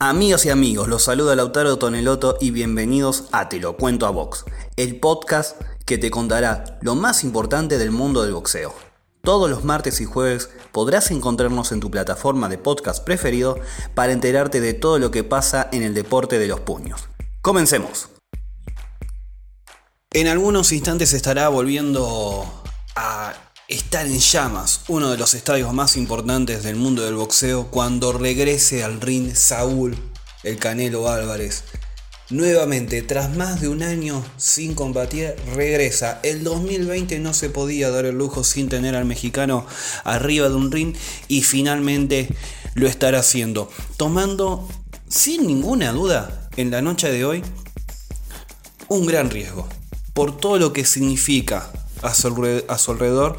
Amigas y amigos, los saluda Lautaro Toneloto y bienvenidos a Te lo cuento a Box, el podcast que te contará lo más importante del mundo del boxeo. Todos los martes y jueves podrás encontrarnos en tu plataforma de podcast preferido para enterarte de todo lo que pasa en el deporte de los puños. Comencemos. En algunos instantes estará volviendo a estar en llamas, uno de los estadios más importantes del mundo del boxeo, cuando regrese al ring Saúl, el Canelo Álvarez. Nuevamente, tras más de un año sin combatir, regresa. El 2020 no se podía dar el lujo sin tener al mexicano arriba de un ring y finalmente lo estará haciendo. Tomando, sin ninguna duda, en la noche de hoy, un gran riesgo. Por todo lo que significa a su, alrededor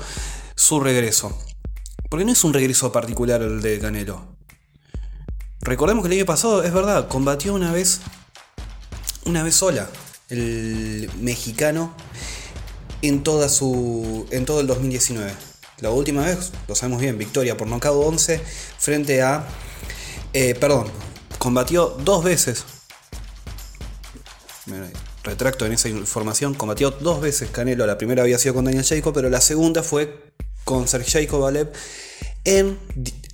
su regreso. Porque no es un regreso particular el de Canelo. Recordemos que el año pasado, es verdad, combatió una vez, una vez sola, el mexicano en toda su, en todo el 2019. La última vez, lo sabemos bien, victoria por nocaut 11 frente a, eh, perdón, combatió dos veces retracto en esa información, combatió dos veces Canelo. La primera había sido con Daniel Jacob, pero la segunda fue con Sergey Kovalev en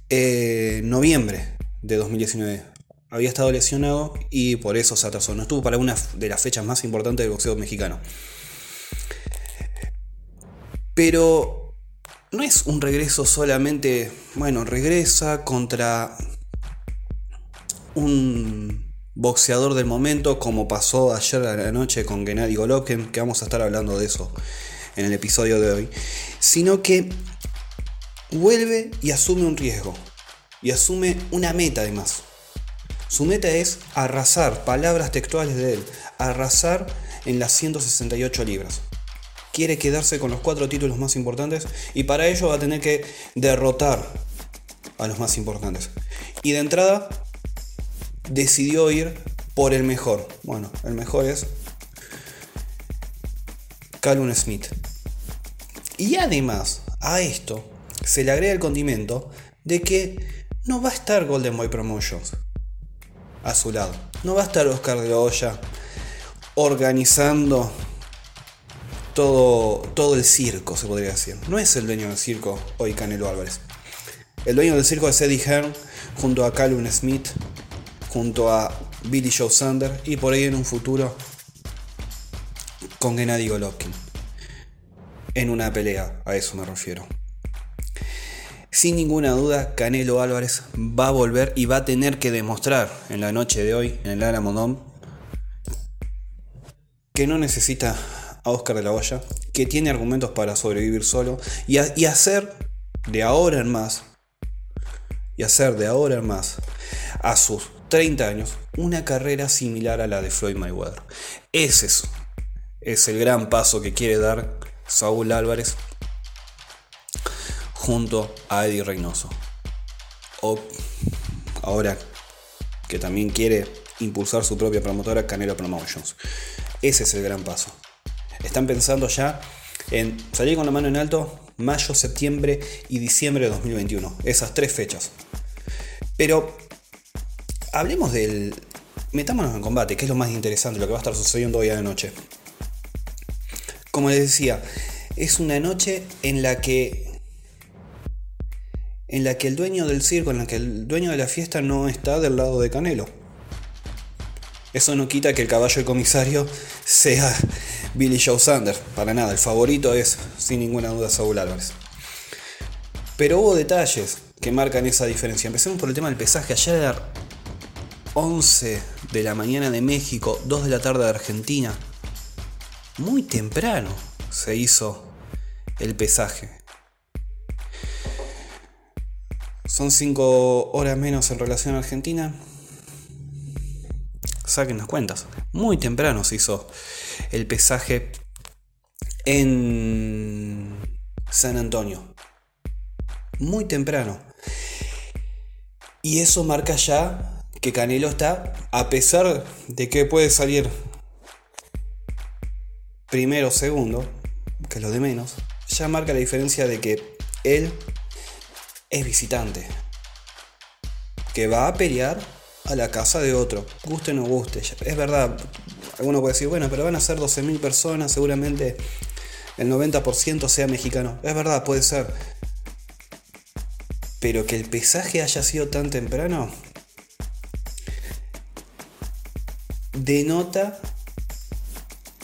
eh, noviembre de 2019. Había estado lesionado y por eso se atrasó. No estuvo para una de las fechas más importantes del boxeo mexicano. Pero no es un regreso solamente, bueno, regresa contra un boxeador del momento, como pasó ayer la noche con Gennady Golovkin, que vamos a estar hablando de eso en el episodio de hoy, sino que vuelve y asume un riesgo, y asume una meta además. Su meta es arrasar, palabras textuales de él, arrasar en las 168 libras. Quiere quedarse con los cuatro títulos más importantes y para ello va a tener que derrotar a los más importantes. Y de entrada decidió ir por el mejor. Bueno, el mejor es Calvin Smith. Y además a esto se le agrega el condimento de que no va a estar Golden Boy Promotions a su lado. No va a estar Oscar de la Hoya organizando todo, todo el circo, se podría decir. No es el dueño del circo hoy Canelo Álvarez. El dueño del circo es Eddie Hearn junto a Calvin Smith junto a Billy Joe Sander y por ahí en un futuro con Gennady Golovkin. En una pelea, a eso me refiero. Sin ninguna duda, Canelo Álvarez va a volver y va a tener que demostrar en la noche de hoy, en el Alamo que no necesita a Oscar de la Hoya, que tiene argumentos para sobrevivir solo y, y hacer de ahora en más, y hacer de ahora en más a sus 30 años, una carrera similar a la de Floyd Mayweather. Es, es el gran paso que quiere dar Saúl Álvarez junto a Eddie Reynoso. O ahora que también quiere impulsar su propia promotora Canelo Promotions. Ese es el gran paso. Están pensando ya en salir con la mano en alto mayo, septiembre y diciembre de 2021. Esas tres fechas. Pero hablemos del. Metámonos en combate, que es lo más interesante, lo que va a estar sucediendo hoy a la noche. Como les decía, es una noche en la que. En la que el dueño del circo, en la que el dueño de la fiesta no está del lado de Canelo. Eso no quita que el caballo de comisario sea Billy Joe Sanders. Para nada, el favorito es, sin ninguna duda, Saúl Álvarez. Pero hubo detalles que marcan esa diferencia. Empecemos por el tema del pesaje. Ayer 11 de la mañana de México, 2 de la tarde de Argentina. Muy temprano se hizo el pesaje. Son 5 horas menos en relación a Argentina. Saquen las cuentas. Muy temprano se hizo el pesaje en San Antonio. Muy temprano. Y eso marca ya que Canelo está, a pesar de que puede salir primero o segundo, que es lo de menos, ya marca la diferencia de que él es visitante, que va a pelear a la casa de otro, guste o no guste. Es verdad, alguno puede decir, bueno, pero van a ser 12.000 personas, seguramente el 90% sea mexicano. Es verdad, puede ser. Pero que el pesaje haya sido tan temprano denota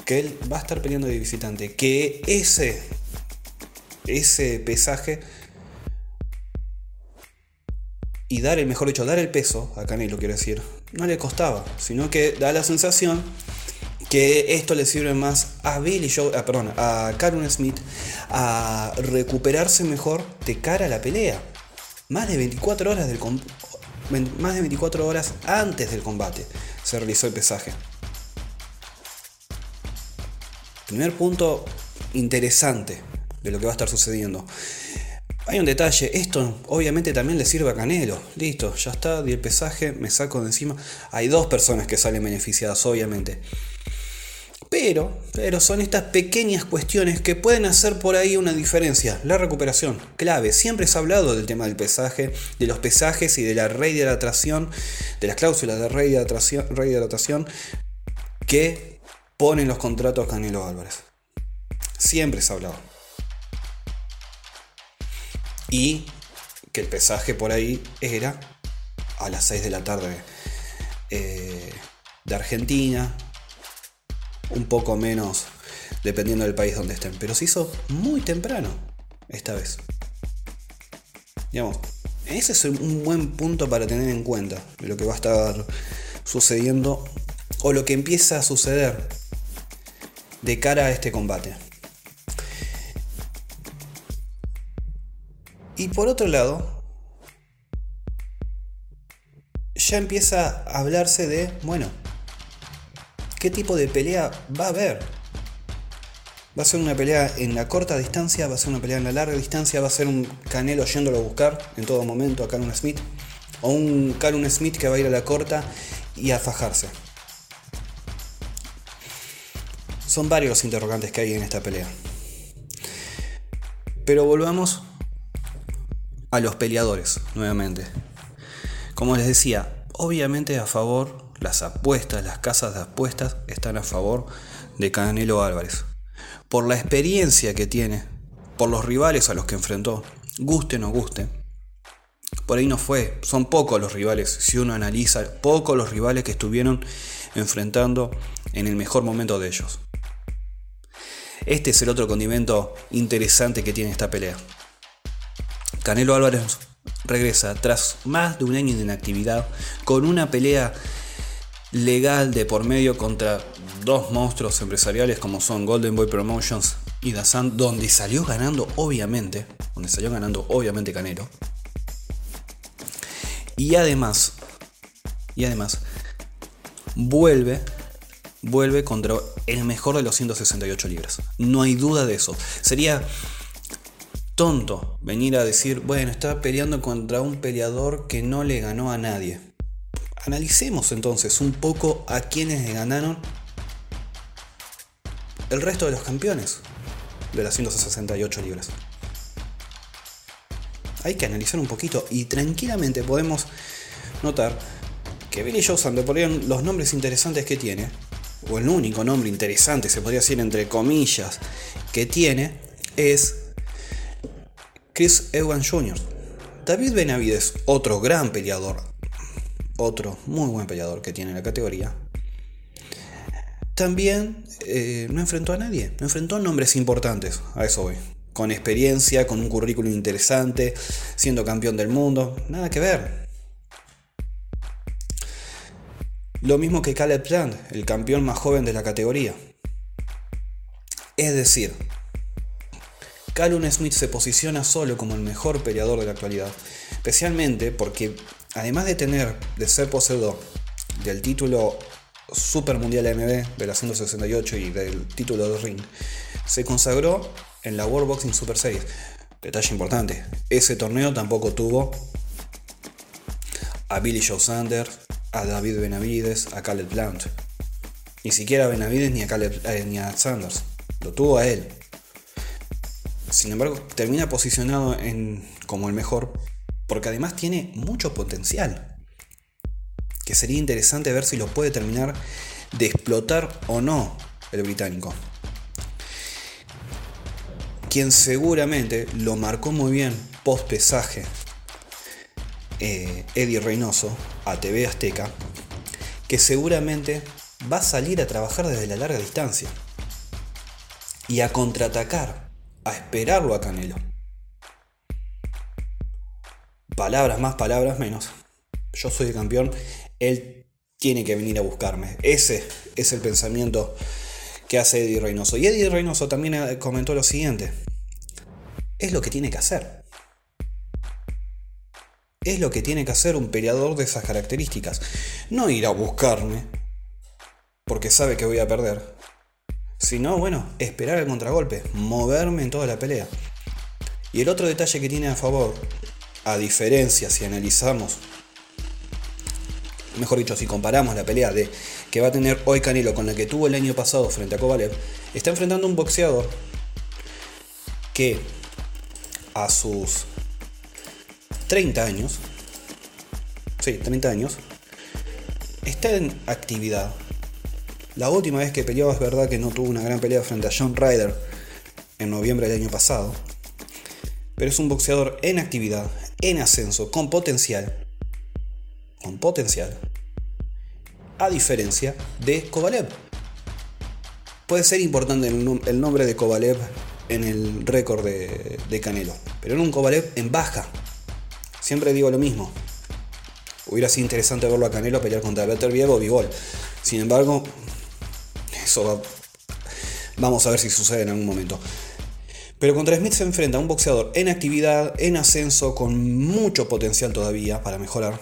que él va a estar peleando de visitante. Que ese, ese pesaje y dar el mejor hecho, dar el peso, a Canelo quiero decir, no le costaba, sino que da la sensación que esto le sirve más a Billy Joe, ah, perdón, a Karun Smith a recuperarse mejor de cara a la pelea. Más de 24 horas del más de 24 horas antes del combate se realizó el pesaje. Primer punto interesante de lo que va a estar sucediendo. Hay un detalle, esto obviamente también le sirve a Canelo. Listo, ya está, di el pesaje, me saco de encima. Hay dos personas que salen beneficiadas, obviamente. Pero, pero son estas pequeñas cuestiones que pueden hacer por ahí una diferencia. La recuperación, clave. Siempre se ha hablado del tema del pesaje, de los pesajes y de la reidratación, de las cláusulas de reidratación, que ponen los contratos Canelo Álvarez. Siempre se ha hablado. Y que el pesaje por ahí era a las 6 de la tarde eh, de Argentina, un poco menos dependiendo del país donde estén. Pero se hizo muy temprano esta vez. Digamos, ese es un buen punto para tener en cuenta lo que va a estar sucediendo o lo que empieza a suceder de cara a este combate. Y por otro lado, ya empieza a hablarse de, bueno, qué tipo de pelea va a haber. Va a ser una pelea en la corta distancia, va a ser una pelea en la larga distancia, va a ser un Canelo yéndolo a buscar en todo momento a Calum Smith. O un Calum Smith que va a ir a la corta y a fajarse. Son varios los interrogantes que hay en esta pelea. Pero volvamos a los peleadores nuevamente. Como les decía, obviamente a favor las apuestas, las casas de apuestas están a favor de Canelo Álvarez. Por la experiencia que tiene, por los rivales a los que enfrentó, guste o no guste. Por ahí no fue, son pocos los rivales, si uno analiza, pocos los rivales que estuvieron enfrentando en el mejor momento de ellos. Este es el otro condimento interesante que tiene esta pelea. Canelo Álvarez regresa tras más de un año de inactividad con una pelea legal de por medio contra dos monstruos empresariales como son Golden Boy Promotions y Dazan, donde salió ganando obviamente, donde salió ganando obviamente Canelo. Y además, y además, vuelve, vuelve contra el mejor de los 168 libras. No hay duda de eso. Sería tonto venir a decir, bueno, está peleando contra un peleador que no le ganó a nadie. Analicemos entonces un poco a quienes ganaron el resto de los campeones de las 168 libras. Hay que analizar un poquito y tranquilamente podemos notar que Billy Joe Sander, los nombres interesantes que tiene, o el único nombre interesante, se podría decir entre comillas, que tiene, es Chris Evans Jr. David Benavides, otro gran peleador, otro muy buen peleador que tiene la categoría, también eh, no enfrentó a nadie, no enfrentó a nombres importantes, a eso voy. Con experiencia, con un currículum interesante, siendo campeón del mundo, nada que ver. Lo mismo que Caleb Plant, el campeón más joven de la categoría. Es decir, Calum Smith se posiciona solo como el mejor peleador de la actualidad, especialmente porque además de tener, de ser poseedor del título Super Mundial MB de la 168 y del título de ring, se consagró en la World Boxing Super Series. Detalle importante, ese torneo tampoco tuvo a Billy Joe Sanders, a David Benavides, a Caleb Plant. Ni siquiera a Benavides ni a, eh, ni a Sanders. Lo tuvo a él. Sin embargo, termina posicionado en, como el mejor porque además tiene mucho potencial. que sería interesante ver si lo puede terminar de explotar o no el británico. Quien seguramente lo marcó muy bien post pesaje eh, Eddie Reynoso a TV Azteca, que seguramente va a salir a trabajar desde la larga distancia y a contraatacar, a esperarlo a Canelo. Palabras más, palabras menos. Yo soy el campeón, él tiene que venir a buscarme. Ese es el pensamiento que hace Eddie Reynoso. Y Eddie Reynoso también eh, comentó lo siguiente. Es lo que tiene que hacer. Es lo que tiene que hacer un peleador de esas características. No ir a buscarme porque sabe que voy a perder. Sino, bueno, esperar el contragolpe, moverme en toda la pelea. Y el otro detalle que tiene a favor, a diferencia si analizamos, mejor dicho, si comparamos la pelea de que va a tener hoy Canelo con la que tuvo el año pasado frente a Kovalev, está enfrentando un boxeador que a sus 30 años, sí, 30 años, está en actividad. La última vez que peleó es verdad que no tuvo una gran pelea frente a John Ryder en noviembre del año pasado, pero es un boxeador en actividad, en ascenso, con potencial, con potencial, a diferencia de Kovalev. Puede ser importante el, nombre de Kovalev en el récord de, Canelo, pero en un Kovalev en baja, Siempre digo lo mismo. Hubiera sido interesante verlo a Canelo pelear contra Beterbiev o Bigol. Sin embargo, eso vamos a ver si sucede en algún momento. Pero contra Smith se enfrenta a un boxeador en actividad, en ascenso, con mucho potencial todavía para mejorar.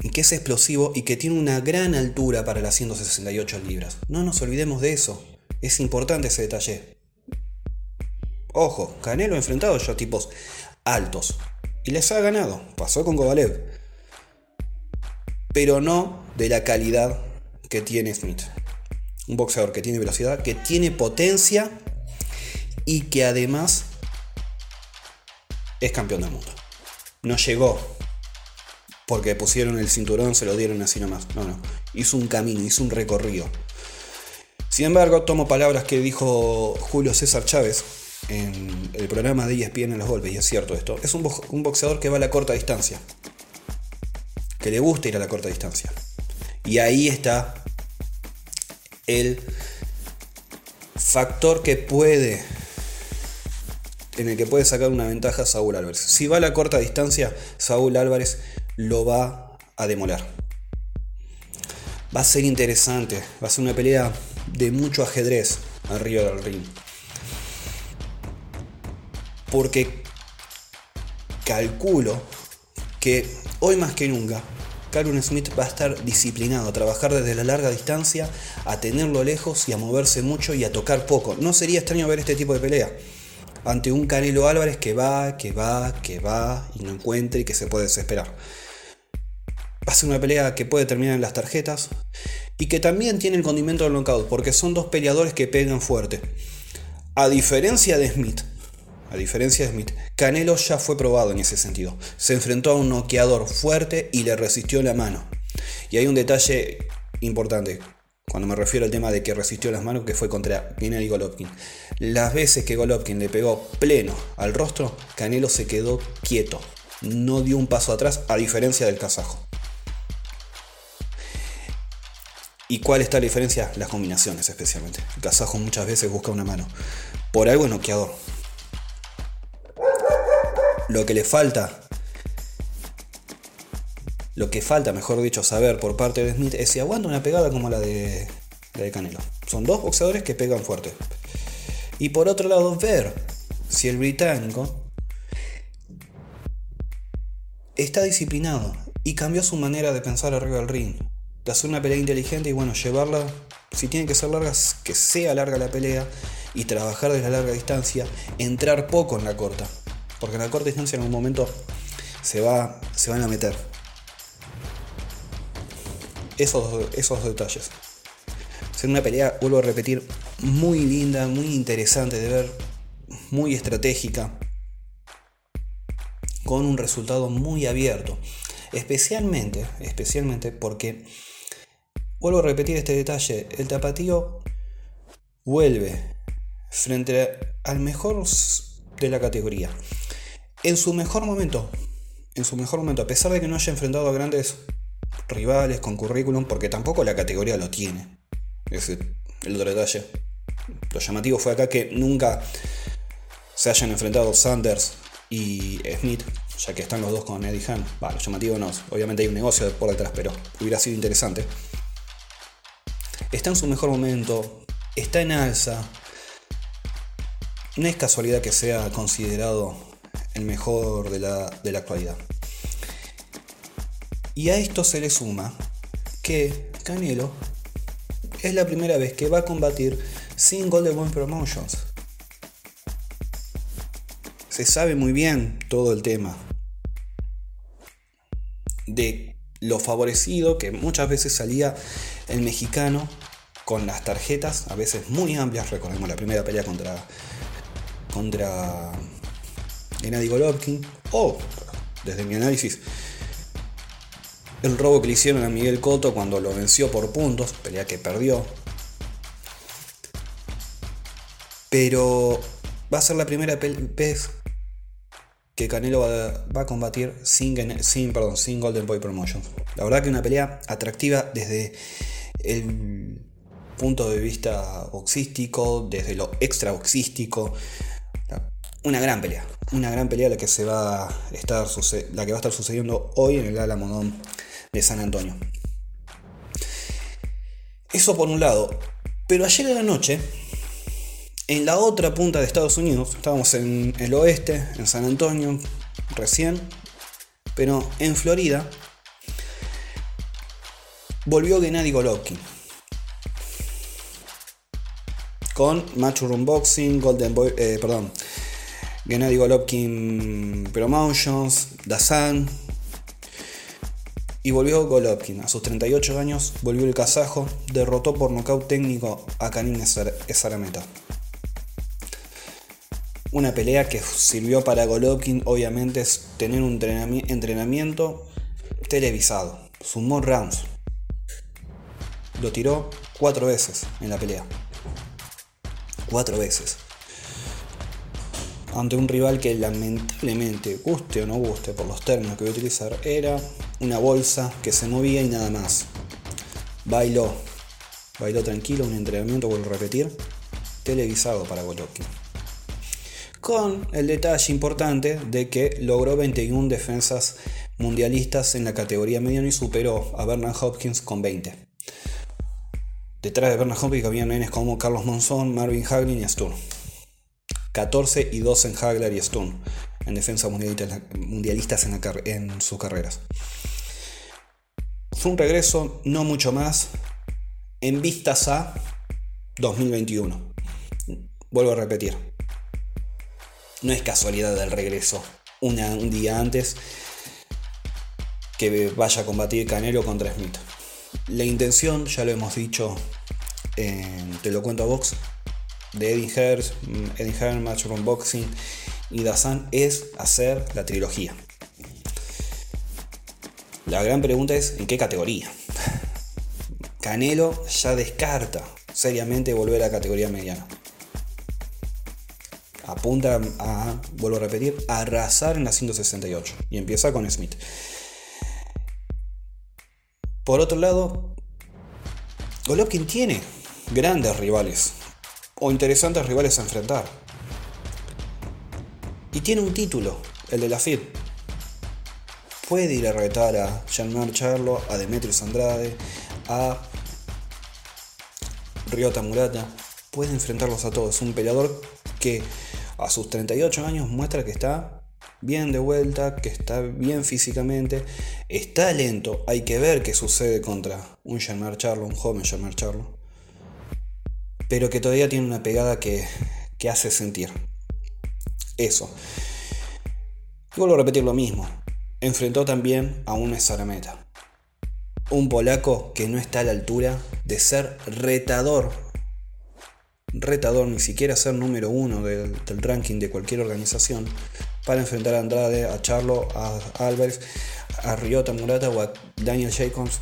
Y que es explosivo y que tiene una gran altura para las 168 libras. No nos olvidemos de eso. Es importante ese detalle. Ojo, Canelo ha enfrentado ya tipos altos, y les ha ganado. Pasó con Kovalev. Pero no de la calidad que tiene Smith. Un boxeador que tiene velocidad, que tiene potencia y que además es campeón del mundo. No llegó porque pusieron el cinturón, se lo dieron así nomás. No, no. Hizo un camino, hizo un recorrido. Sin embargo, tomo palabras que dijo Julio César Chávez, en el programa de ESPN en los golpes, y es cierto esto, es un, boxeador que va a la corta distancia, que le gusta ir a la corta distancia. Y ahí está el factor que puede, en el que puede sacar una ventaja Saúl Álvarez. Si va a la corta distancia, Saúl Álvarez lo va a demoler. Va a ser interesante, va a ser una pelea de mucho ajedrez arriba del ring porque calculo que hoy más que nunca Calvin Smith va a estar disciplinado, a trabajar desde la larga distancia, a tenerlo lejos y a moverse mucho y a tocar poco. No sería extraño ver este tipo de pelea ante un Canelo Álvarez que va, que va, que va y no encuentra y que se puede desesperar. Va a ser una pelea que puede terminar en las tarjetas y que también tiene el condimento del knockout porque son dos peleadores que pegan fuerte. A diferencia de Smith, a diferencia de Smith, Canelo ya fue probado en ese sentido. Se enfrentó a un noqueador fuerte y le resistió la mano. Y hay un detalle importante cuando me refiero al tema de que resistió las manos, que fue contra Gennady Golovkin. Las veces que Golovkin le pegó pleno al rostro, Canelo se quedó quieto. No dio un paso atrás, a diferencia del kazajo. ¿Y cuál está la diferencia? Las combinaciones especialmente. El kazajo muchas veces busca una mano. Por algo es noqueador. Lo que le falta, lo que falta, mejor dicho, saber por parte de Smith es si aguanta una pegada como la de, la de Canelo. Son dos boxeadores que pegan fuerte. Y por otro lado, ver si el británico está disciplinado y cambió su manera de pensar arriba del ring. De hacer una pelea inteligente y bueno, llevarla, si tiene que ser larga, que sea larga la pelea y trabajar desde la larga distancia, entrar poco en la corta. Porque en la corta distancia en un momento se, va, se van a meter. Esos, esos detalles. Ser una pelea, vuelvo a repetir, muy linda, muy interesante de ver, muy estratégica, con un resultado muy abierto. Especialmente, especialmente porque, vuelvo a repetir este detalle, el tapatío vuelve frente al mejor de la categoría. En su mejor momento, en su mejor momento, a pesar de que no haya enfrentado a grandes rivales con currículum, porque tampoco la categoría lo tiene. Es el otro detalle. Lo llamativo fue acá que nunca se hayan enfrentado Sanders y Smith, ya que están los dos con Eddie Hearn. lo llamativo no, obviamente hay un negocio por detrás, pero hubiera sido interesante. Está en su mejor momento, está en alza. No es casualidad que sea considerado el mejor de la, de la actualidad. Y a esto se le suma que Canelo es la primera vez que va a combatir sin Golden Boy Promotions. Se sabe muy bien todo el tema de lo favorecido que muchas veces salía el mexicano con las tarjetas, a veces muy amplias. Recordemos la primera pelea contra contra Gennady Golovkin o desde mi análisis el robo que le hicieron a Miguel Cotto cuando lo venció por puntos, pelea que perdió. Pero va a ser la primera vez que Canelo va, a combatir sin, sin, perdón, sin Golden Boy Promotions. La verdad que una pelea atractiva desde el punto de vista boxístico, desde lo extra boxístico. Una gran pelea, una gran pelea la que se va a estar la que va a estar sucediendo hoy en el Alamodón de San Antonio. Eso por un lado. Pero ayer en la noche, en la otra punta de Estados Unidos, estábamos en el oeste, en San Antonio, recién, pero en Florida, volvió Gennady Golovkin. Con Matchroom Boxing, Golden Boy, eh, perdón, Gennady Golovkin Promotions, Dazan, y volvió Golovkin. A sus 38 años volvió el kazajo, derrotó por nocaut técnico a Karim Esarameta. Una pelea que sirvió para Golovkin obviamente es tener un entrenamiento televisado. Sumó rounds. Lo tiró cuatro veces en la pelea. Cuatro veces. Ante un rival que lamentablemente, guste o no guste por los términos que voy a utilizar, era una bolsa que se movía y nada más. Bailó, bailó tranquilo, un entrenamiento, vuelvo a repetir, televisado para Golovkin. Con el detalle importante de que logró 21 defensas mundialistas en la categoría mediano y superó a Bernard Hopkins con 20. Detrás de Bernard Hopkins había nenes como Carlos Monzón, Marvin Haglin y Sturm. 14 y 2 en Hagler y Sturm en defensa mundialistas en, en sus carreras. Fue un regreso no mucho más en vistas a 2021. Vuelvo a repetir. No es casualidad del regreso un día antes que vaya a combatir Canelo contra Smith. La intención, ya lo hemos dicho, Te lo cuento a Box, de Eddie Hearn, Eddie Hearn, Matchroom Boxing y Dazan es hacer la trilogía. La gran pregunta es ¿en qué categoría? Canelo ya descarta seriamente volver a la categoría mediana. Apunta a, vuelvo a repetir, arrasar en la 168 y empieza con Smith. Por otro lado, Golovkin tiene grandes rivales o interesantes rivales a enfrentar. Y tiene un título, el de la FIB. Puede ir a retar a Jean-Marc Charlo, a Demetrius Andrade, a Ryota Murata. Puede enfrentarlos a todos. Un peleador que a sus 38 años muestra que está bien de vuelta, que está bien físicamente, está lento. Hay que ver qué sucede contra un Jean-Marc Charlo, un joven Jean-Marc Charlo pero que todavía tiene una pegada que, hace sentir. Eso. vuelvo a repetir lo mismo. Enfrentó también a un Sarameta. Un polaco que no está a la altura de ser retador. Retador, ni siquiera ser número uno del, ranking de cualquier organización. para enfrentar a Andrade, a Charlo, a Alvarez, a Ryota Murata o a Daniel Jacobs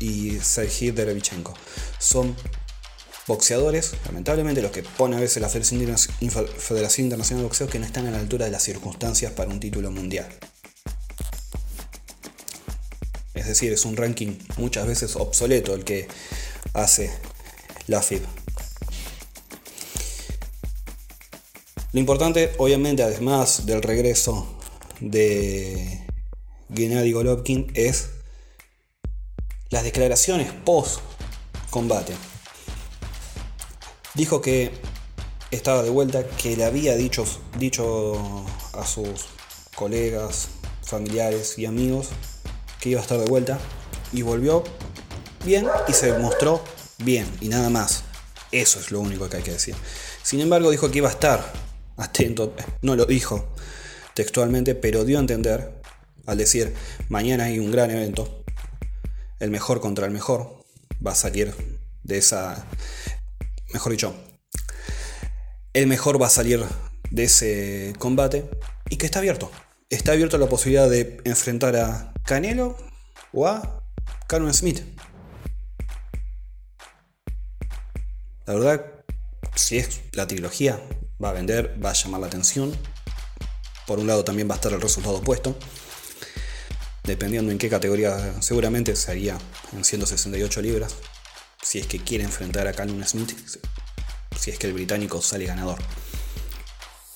y Sergei Derevichenko. Son boxeadores, lamentablemente los que pone a veces la Federación Internacional de Boxeo, que no están a la altura de las circunstancias para un título mundial. Es decir, es un ranking muchas veces obsoleto el que hace la FIB. Lo importante, obviamente, además del regreso de Gennady Golovkin, es las declaraciones post combate. Dijo que estaba de vuelta, que le había dicho, dicho a sus colegas, familiares y amigos que iba a estar de vuelta y volvió bien y se mostró bien y nada más. Eso es lo único que hay que decir. Sin embargo, dijo que iba a estar atento, no lo dijo textualmente, pero dio a entender al decir, mañana hay un gran evento, el mejor contra el mejor, va a salir de esa, mejor dicho, el mejor va a salir de ese combate y que está abierto. Está abierto la posibilidad de enfrentar a Canelo o a Carmen Smith. La verdad, si es la trilogía, va a vender, va a llamar la atención. Por un lado también va a estar el resultado opuesto. Dependiendo en qué categoría, seguramente sería en 168 libras. Si es que quiere enfrentar a Carmen Smith, si es que el británico sale ganador.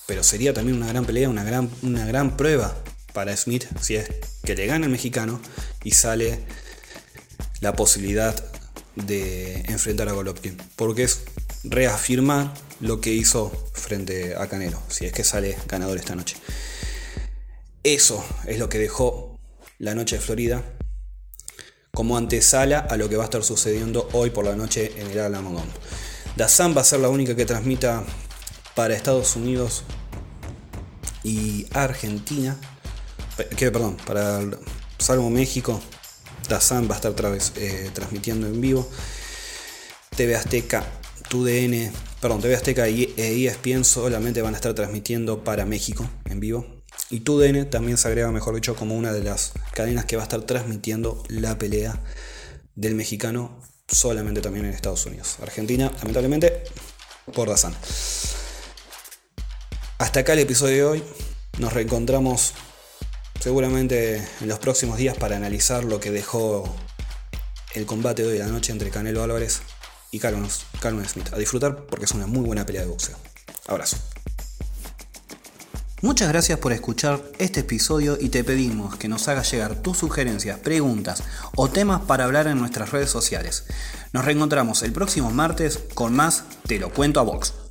Pero sería también una gran pelea, una gran, una gran prueba para Smith si es que le gana el mexicano y sale la posibilidad de enfrentar a Golovkin. Porque es reafirmar lo que hizo frente a Canelo, si es que sale ganador esta noche. Eso es lo que dejó la noche de Florida como antesala a lo que va a estar sucediendo hoy por la noche en el Alamogón. Dazan va a ser la única que transmita para Estados Unidos y Argentina que, perdón, para Salvo México, Dazan va a estar eh, transmitiendo en vivo. TV Azteca, TUDN, perdón, TV Azteca y ESPN solamente van a estar transmitiendo para México en vivo. Y TUDN también se agrega, mejor dicho, como una de las cadenas que va a estar transmitiendo la pelea del mexicano solamente también en Estados Unidos. Argentina, lamentablemente, por Dazan. Hasta acá el episodio de hoy. Nos reencontramos seguramente en los próximos días para analizar lo que dejó el combate de hoy de la noche entre Canelo Álvarez y Carmen, Smith. A disfrutar porque es una muy buena pelea de boxeo. Abrazo. Muchas gracias por escuchar este episodio y te pedimos que nos hagas llegar tus sugerencias, preguntas o temas para hablar en nuestras redes sociales. Nos reencontramos el próximo martes con más Te lo cuento a Vox.